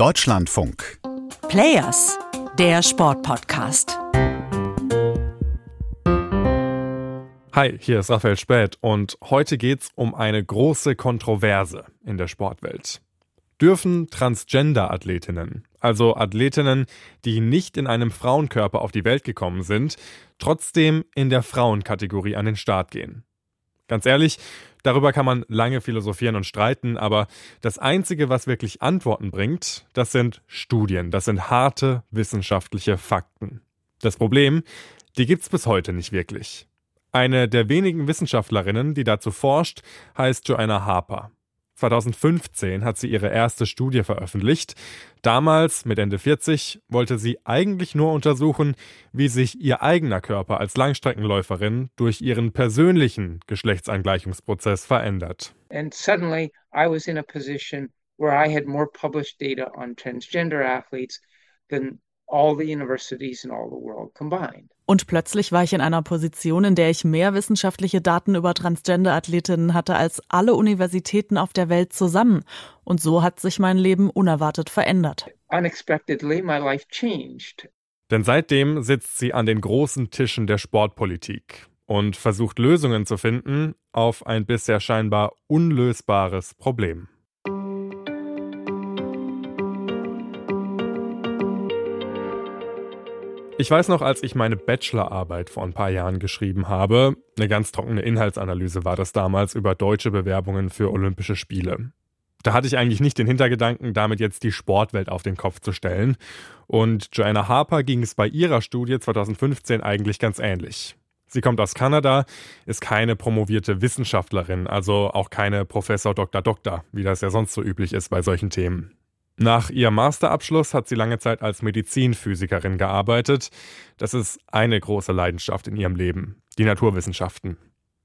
Deutschlandfunk. Players, der Sportpodcast. Hi, hier ist Raphael Späth und heute geht's um eine große Kontroverse in der Sportwelt. Dürfen Transgender-Athletinnen, also Athletinnen, die nicht in einem Frauenkörper auf die Welt gekommen sind, trotzdem in der Frauenkategorie an den Start gehen? Ganz ehrlich, darüber kann man lange philosophieren und streiten, aber das Einzige, was wirklich Antworten bringt, das sind Studien, das sind harte wissenschaftliche Fakten. Das Problem, die gibt's bis heute nicht wirklich. Eine der wenigen Wissenschaftlerinnen, die dazu forscht, heißt Joanna Harper. 2015 hat sie ihre erste Studie veröffentlicht. Damals, mit Ende 40, wollte sie eigentlich nur untersuchen, wie sich ihr eigener Körper als Langstreckenläuferin durch ihren persönlichen Geschlechtsangleichungsprozess verändert. And suddenly I was in a position where I had more published data on transgender athletes than all the universities in all the world combined. Und plötzlich war ich in einer Position, in der ich mehr wissenschaftliche Daten über Transgender-Athletinnen hatte als alle Universitäten auf der Welt zusammen. Und so hat sich mein Leben unerwartet verändert. Unexpectedly, my life changed. Denn seitdem sitzt sie an den großen Tischen der Sportpolitik und versucht Lösungen zu finden auf ein bisher scheinbar unlösbares Problem. Ich weiß noch, als ich meine Bachelorarbeit vor ein paar Jahren geschrieben habe, eine ganz trockene Inhaltsanalyse war das damals über deutsche Bewerbungen für Olympische Spiele. Da hatte ich eigentlich nicht den Hintergedanken, damit jetzt die Sportwelt auf den Kopf zu stellen. Und Joanna Harper ging es bei ihrer Studie 2015 eigentlich ganz ähnlich. Sie kommt aus Kanada, ist keine promovierte Wissenschaftlerin, also auch keine Professor Dr. Doktor, wie das ja sonst so üblich ist bei solchen Themen. Nach ihrem Masterabschluss hat sie lange Zeit als Medizinphysikerin gearbeitet. Das ist eine große Leidenschaft in ihrem Leben, die Naturwissenschaften.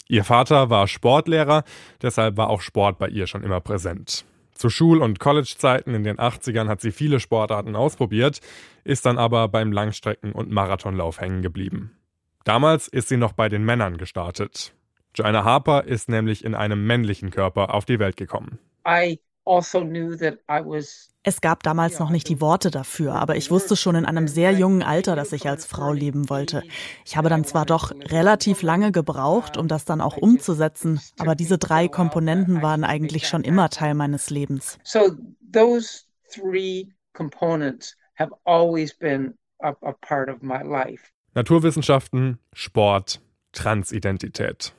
Ihr Vater war Sportlehrer, deshalb war auch Sport bei ihr schon immer präsent. Zu Schul- und Collegezeiten in den 80ern hat sie viele Sportarten ausprobiert, ist dann aber beim Langstrecken- und Marathonlauf hängen geblieben. Damals ist sie noch bei den Männern gestartet. Joanna Harper ist nämlich in einem männlichen Körper auf die Welt gekommen. I also knew that I was Es gab damals noch nicht die Worte dafür, aber ich wusste schon in einem sehr jungen Alter, dass ich als Frau leben wollte. Ich habe dann zwar doch relativ lange gebraucht, um das dann auch umzusetzen, aber diese drei Komponenten waren eigentlich schon immer Teil meines Lebens. so those three components have always been a, a part of my life. Naturwissenschaften, Sport, Transidentität.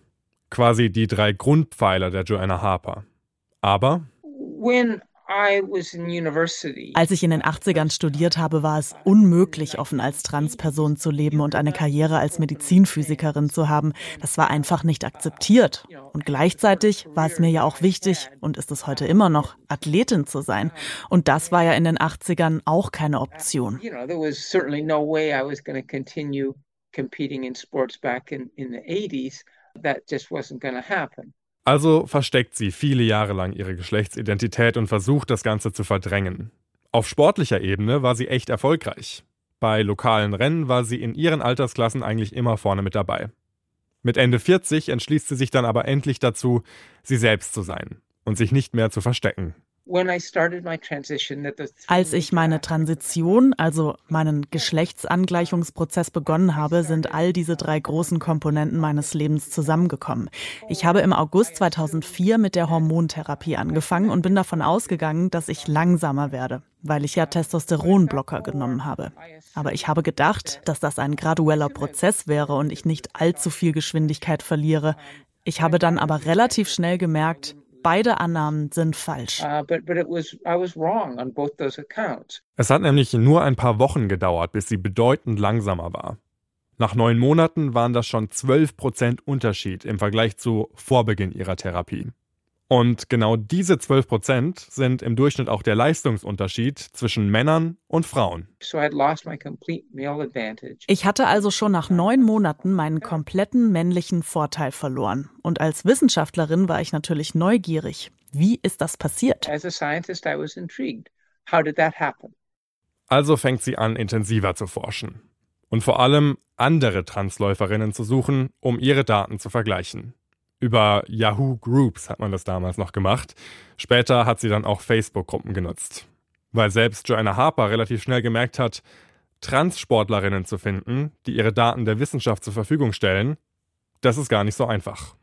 Quasi die drei Grundpfeiler der Joanna Harper. Aber When I was in university, Als ich in den 80ern studiert habe, war es unmöglich, offen als Transperson zu leben und eine Karriere als Medizinphysikerin zu haben. Das war einfach nicht akzeptiert. Und gleichzeitig war es mir ja auch wichtig, und ist es heute immer noch, Athletin zu sein. Und das war ja in den 80ern auch keine Option. you know, there was certainly no way I was going to continue competing in sports back in, in the 80s. That just wasn't going to happen. Also versteckt sie viele Jahre lang ihre Geschlechtsidentität und versucht das Ganze zu verdrängen. Auf sportlicher Ebene war sie echt erfolgreich. Bei lokalen Rennen war sie in ihren Altersklassen eigentlich immer vorne mit dabei. Mit Ende 40 entschließt sie sich dann aber endlich dazu, sie selbst zu sein und sich nicht mehr zu verstecken. Als ich meine Transition, also meinen Geschlechtsangleichungsprozess begonnen habe, sind all diese drei großen Komponenten meines Lebens zusammengekommen. Ich habe im August 2004 mit der Hormontherapie angefangen und bin davon ausgegangen, dass ich langsamer werde, weil ich ja Testosteronblocker genommen habe. Aber ich habe gedacht, dass das ein gradueller Prozess wäre und ich nicht allzu viel Geschwindigkeit verliere. Ich habe dann aber relativ schnell gemerkt, beide Annahmen sind falsch. uh, but but was was. Es hat nämlich nur ein paar Wochen gedauert, bis sie bedeutend langsamer war. Nach neun Monaten waren das schon 12% Unterschied im Vergleich zu Vorbeginn ihrer Therapie. Und genau diese 12% sind im Durchschnitt auch der Leistungsunterschied zwischen Männern und Frauen. So I had lost my complete male advantage. Ich hatte also schon nach neun Monaten meinen kompletten männlichen Vorteil verloren. Und als Wissenschaftlerin war ich natürlich neugierig. Wie ist das passiert? Also fängt sie an, intensiver zu forschen. Und vor allem andere Transläuferinnen zu suchen, um ihre Daten zu vergleichen. Über Yahoo Groups hat man das damals noch gemacht. Später hat sie dann auch Facebook-Gruppen genutzt. Weil selbst Joanna Harper relativ schnell gemerkt hat, Trans-Sportlerinnen zu finden, die ihre Daten der Wissenschaft zur Verfügung stellen, das ist gar nicht so einfach.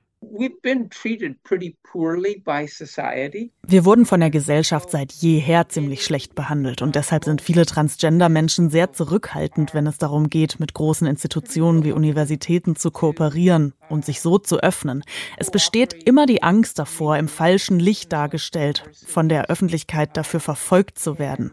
Wir wurden von der Gesellschaft seit jeher ziemlich schlecht behandelt und deshalb sind viele Transgender-Menschen sehr zurückhaltend, wenn es darum geht, mit großen Institutionen wie Universitäten zu kooperieren und sich so zu öffnen. Es besteht immer die Angst davor, im falschen Licht dargestellt, von der Öffentlichkeit dafür verfolgt zu werden.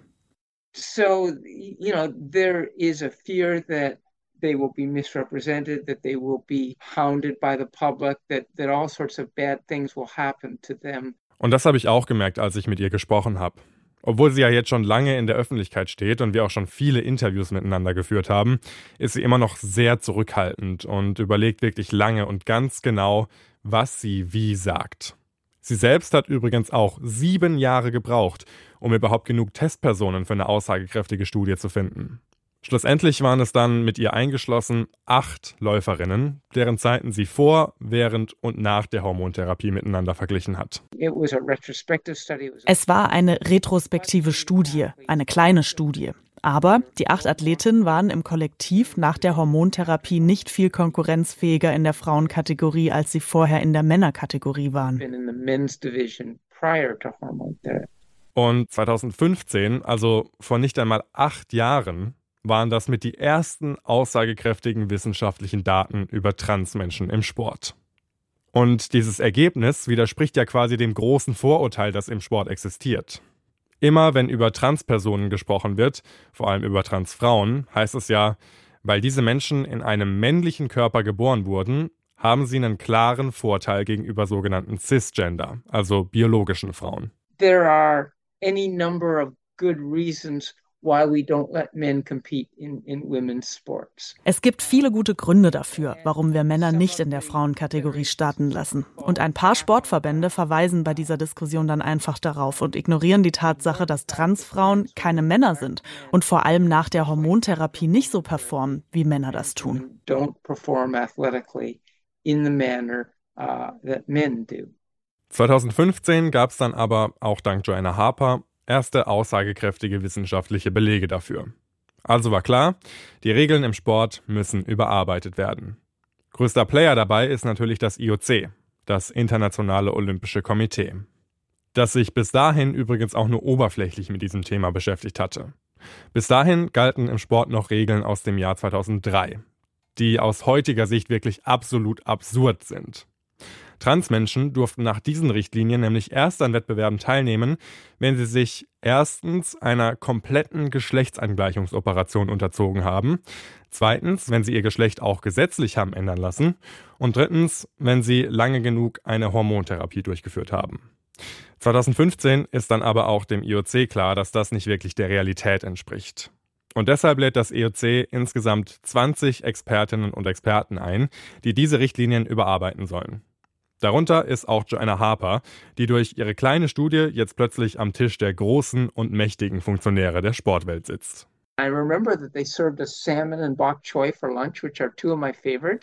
So, you know, there is a fear that they will be misrepresented, that they will be hounded by the public, that, that all sorts of bad things will happen to them. Und das habe ich auch gemerkt, als ich mit ihr gesprochen habe. Obwohl sie ja jetzt schon lange in der Öffentlichkeit steht und wir auch schon viele Interviews miteinander geführt haben, ist sie immer noch sehr zurückhaltend und überlegt wirklich lange und ganz genau, was sie wie sagt. Sie selbst hat übrigens auch sieben Jahre gebraucht, um überhaupt genug Testpersonen für eine aussagekräftige Studie zu finden. Schlussendlich waren es dann mit ihr eingeschlossen acht Läuferinnen, deren Zeiten sie vor, während und nach der Hormontherapie miteinander verglichen hat. Es war eine retrospektive Studie, eine kleine Studie. Aber die acht Athletinnen waren im Kollektiv nach der Hormontherapie nicht viel konkurrenzfähiger in der Frauenkategorie, als sie vorher in der Männerkategorie waren. Und 2015, also vor nicht einmal acht Jahren, waren das mit die ersten aussagekräftigen wissenschaftlichen Daten über Transmenschen im Sport. Und dieses Ergebnis widerspricht ja quasi dem großen Vorurteil, das im Sport existiert. Immer wenn über Transpersonen gesprochen wird, vor allem über Transfrauen, heißt es ja, weil diese Menschen in einem männlichen Körper geboren wurden, haben sie einen klaren Vorteil gegenüber sogenannten Cisgender, also biologischen Frauen. There are any number of good reasons why we don't let men compete in, in women's sports. Es gibt viele gute Gründe dafür, warum wir Männer nicht in der Frauenkategorie starten lassen. Und ein paar Sportverbände verweisen bei dieser Diskussion dann einfach darauf und ignorieren die Tatsache, dass Transfrauen keine Männer sind und vor allem nach der Hormontherapie nicht so performen, wie Männer das tun. Don't perform athletically in the manner uh, that men do. 2015 gab es dann aber auch dank Joanna Harper erste aussagekräftige wissenschaftliche Belege dafür. Also war klar, die Regeln im Sport müssen überarbeitet werden. Größter Player dabei ist natürlich das IOC, das Internationale Olympische Komitee, das sich bis dahin übrigens auch nur oberflächlich mit diesem Thema beschäftigt hatte. Bis dahin galten im Sport noch Regeln aus dem Jahr 2003, die aus heutiger Sicht wirklich absolut absurd sind. Transmenschen durften nach diesen Richtlinien nämlich erst an Wettbewerben teilnehmen, wenn sie sich erstens einer kompletten Geschlechtsangleichungsoperation unterzogen haben, zweitens, wenn sie ihr Geschlecht auch gesetzlich haben ändern lassen und drittens, wenn sie lange genug eine Hormontherapie durchgeführt haben. 2015 ist dann aber auch dem IOC klar, dass das nicht wirklich der Realität entspricht. Und deshalb lädt das IOC insgesamt 20 Expertinnen und Experten ein, die diese Richtlinien überarbeiten sollen. Darunter ist auch Joanna Harper, die durch ihre kleine Studie jetzt plötzlich am Tisch der großen und mächtigen Funktionäre der Sportwelt sitzt.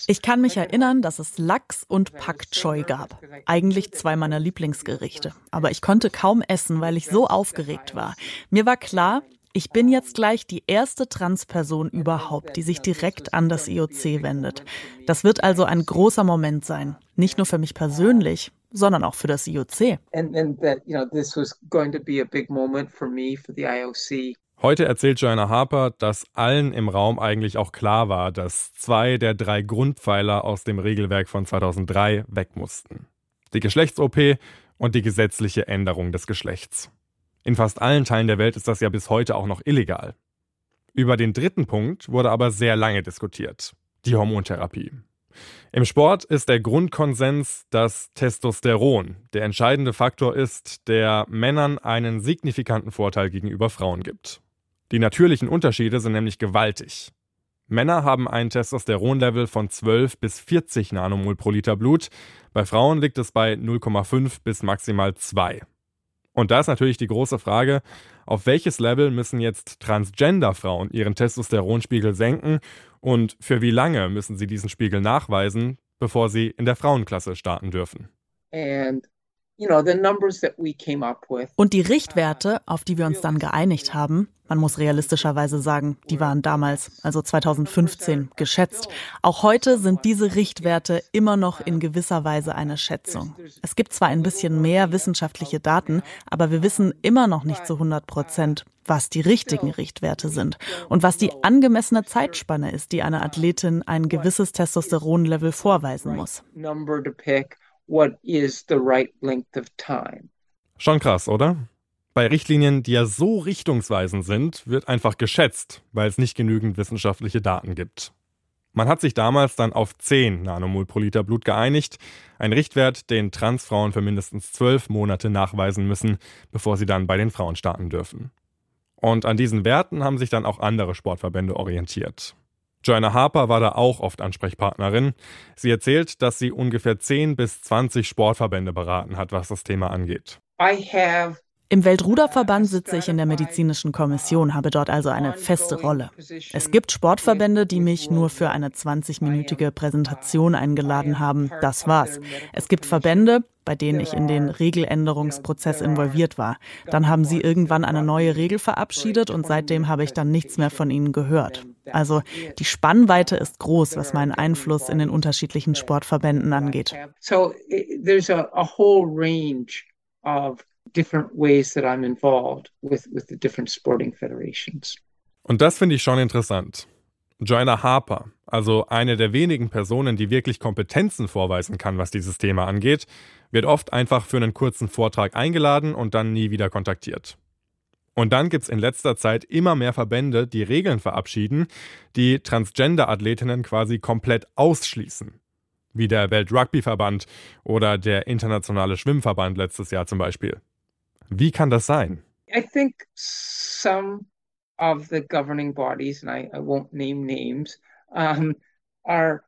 Ich kann mich erinnern, dass es Lachs und Pak Choi gab. Eigentlich zwei meiner Lieblingsgerichte. Aber ich konnte kaum essen, weil ich so aufgeregt war. Mir war klar, ich bin jetzt gleich die erste Transperson überhaupt, die sich direkt an das IOC wendet. Das wird also ein großer Moment sein, nicht nur für mich persönlich, sondern auch für das IOC. Heute erzählt Joanna Harper, dass allen im Raum eigentlich auch klar war, dass zwei der drei Grundpfeiler aus dem Regelwerk von 2003 weg mussten. Die Geschlechts-OP und die gesetzliche Änderung des Geschlechts. In fast allen Teilen der Welt ist das ja bis heute auch noch illegal. Über den dritten Punkt wurde aber sehr lange diskutiert. Die Hormontherapie. Im Sport ist der Grundkonsens, dass Testosteron der entscheidende Faktor ist, der Männern einen signifikanten Vorteil gegenüber Frauen gibt. Die natürlichen Unterschiede sind nämlich gewaltig. Männer haben ein Testosteronlevel von 12 bis 40 Nanomol pro Liter Blut, bei Frauen liegt es bei 0,5 bis maximal 2. Und da ist natürlich die große Frage, auf welches Level müssen jetzt Transgender-Frauen ihren Testosteronspiegel senken und für wie lange müssen sie diesen Spiegel nachweisen, bevor sie in der Frauenklasse starten dürfen? And Und die Richtwerte, auf die wir uns dann geeinigt haben, man muss realistischerweise sagen, die waren damals, also 2015, geschätzt. Auch heute sind diese Richtwerte immer noch in gewisser Weise eine Schätzung. Es gibt zwar ein bisschen mehr wissenschaftliche Daten, aber wir wissen immer noch nicht zu 100 Prozent, was die richtigen Richtwerte sind und was die angemessene Zeitspanne ist, die eine Athletin ein gewisses Testosteronlevel vorweisen muss. Schon krass, oder? Bei Richtlinien, die ja so richtungsweisend sind, wird einfach geschätzt, weil es nicht genügend wissenschaftliche Daten gibt. Man hat sich damals dann auf 10 Nanomol pro Liter Blut geeinigt, ein Richtwert, den Transfrauen für mindestens 12 Monate nachweisen müssen, bevor sie dann bei den Frauen starten dürfen. Und an diesen Werten haben sich dann auch andere Sportverbände orientiert. Joanna Harper war da auch oft Ansprechpartnerin. Sie erzählt, dass sie ungefähr 10 bis 20 Sportverbände beraten hat, was das Thema angeht. Im Weltruderverband sitze ich in der medizinischen Kommission, habe dort also eine feste Rolle. Es gibt Sportverbände, die mich nur für eine 20-minütige Präsentation eingeladen haben. Das war's. Es gibt Verbände, bei denen ich in den Regeländerungsprozess involviert war. Dann haben sie irgendwann eine neue Regel verabschiedet und seitdem habe ich dann nichts mehr von ihnen gehört. Also die Spannweite ist groß, was meinen Einfluss in den unterschiedlichen Sportverbänden angeht. So there's a, a whole range of different ways that I'm involved with, with the different sporting federations. Und das finde ich schon interessant. Joanna Harper, also eine der wenigen Personen, die wirklich Kompetenzen vorweisen kann, was dieses Thema angeht, wird oft einfach für einen kurzen Vortrag eingeladen und dann nie wieder kontaktiert. Und dann gibt es in letzter Zeit immer mehr Verbände, die Regeln verabschieden, die Transgender-Athletinnen quasi komplett ausschließen. Wie der Welt-Rugby-Verband oder der Internationale Schwimmverband letztes Jahr zum Beispiel. Wie kann das sein? I think some of the governing bodies, and I, I won't name names, um, are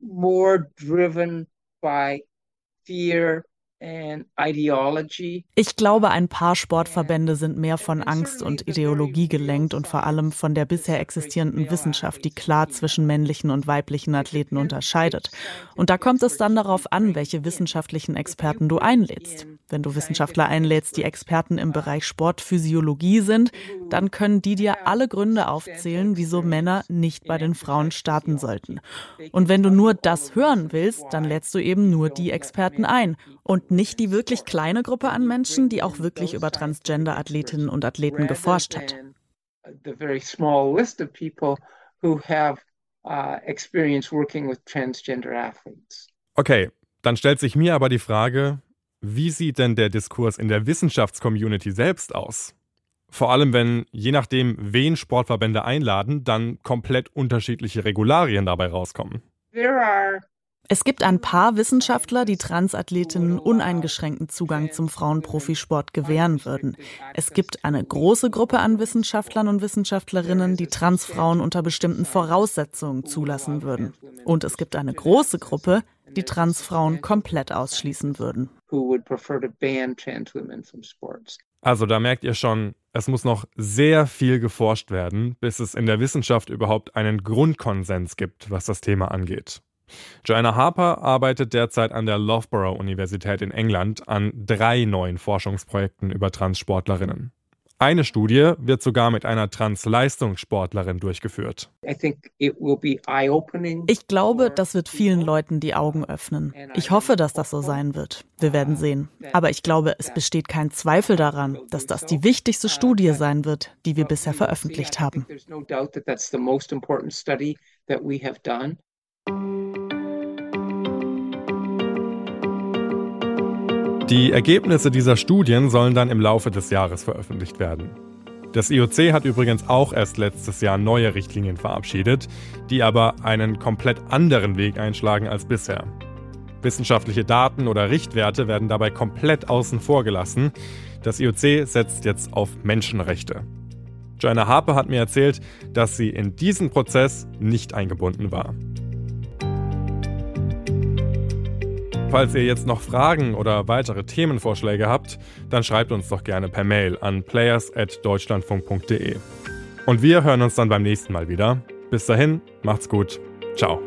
more driven by fear ich glaube, ein paar Sportverbände sind mehr von Angst und Ideologie gelenkt und vor allem von der bisher existierenden Wissenschaft, die klar zwischen männlichen und weiblichen Athleten unterscheidet. Und da kommt es dann darauf an, welche wissenschaftlichen Experten du einlädst. Wenn du Wissenschaftler einlädst, die Experten im Bereich Sportphysiologie sind, dann können die dir alle Gründe aufzählen, wieso Männer nicht bei den Frauen starten sollten. Und wenn du nur das hören willst, dann lädst du eben nur die Experten ein und nicht die wirklich kleine Gruppe an Menschen, die auch wirklich über Transgender-Athletinnen und Athleten geforscht hat. Okay, dann stellt sich mir aber die Frage, wie sieht denn der Diskurs in der Wissenschaftscommunity selbst aus? Vor allem, wenn je nachdem, wen Sportverbände einladen, dann komplett unterschiedliche Regularien dabei rauskommen. Es gibt ein paar Wissenschaftler, die Transathletinnen uneingeschränkten Zugang zum Frauenprofisport gewähren würden. Es gibt eine große Gruppe an Wissenschaftlern und Wissenschaftlerinnen, die Transfrauen unter bestimmten Voraussetzungen zulassen würden. Und es gibt eine große Gruppe, die Transfrauen komplett ausschließen würden. Also da merkt ihr schon, es muss noch sehr viel geforscht werden, bis es in der Wissenschaft überhaupt einen Grundkonsens gibt, was das Thema angeht. Joanna Harper arbeitet derzeit an der Loughborough Universität in England an drei neuen Forschungsprojekten über Transsportlerinnen. Eine Studie wird sogar mit einer Transleistungssportlerin durchgeführt. Ich glaube, das wird vielen Leuten die Augen öffnen. Ich hoffe, dass das so sein wird. Wir werden sehen. Aber ich glaube, es besteht kein Zweifel daran, dass das die wichtigste Studie sein wird, die wir bisher veröffentlicht haben. Die Ergebnisse dieser Studien sollen dann im Laufe des Jahres veröffentlicht werden. Das IOC hat übrigens auch erst letztes Jahr neue Richtlinien verabschiedet, die aber einen komplett anderen Weg einschlagen als bisher. Wissenschaftliche Daten oder Richtwerte werden dabei komplett außen vor gelassen. Das IOC setzt jetzt auf Menschenrechte. Joanna Harper hat mir erzählt, dass sie in diesen Prozess nicht eingebunden war. Falls ihr jetzt noch Fragen oder weitere Themenvorschläge habt, dann schreibt uns doch gerne per Mail an players@deutschlandfunk.de. Und wir hören uns dann beim nächsten Mal wieder. Bis dahin, macht's gut. Ciao.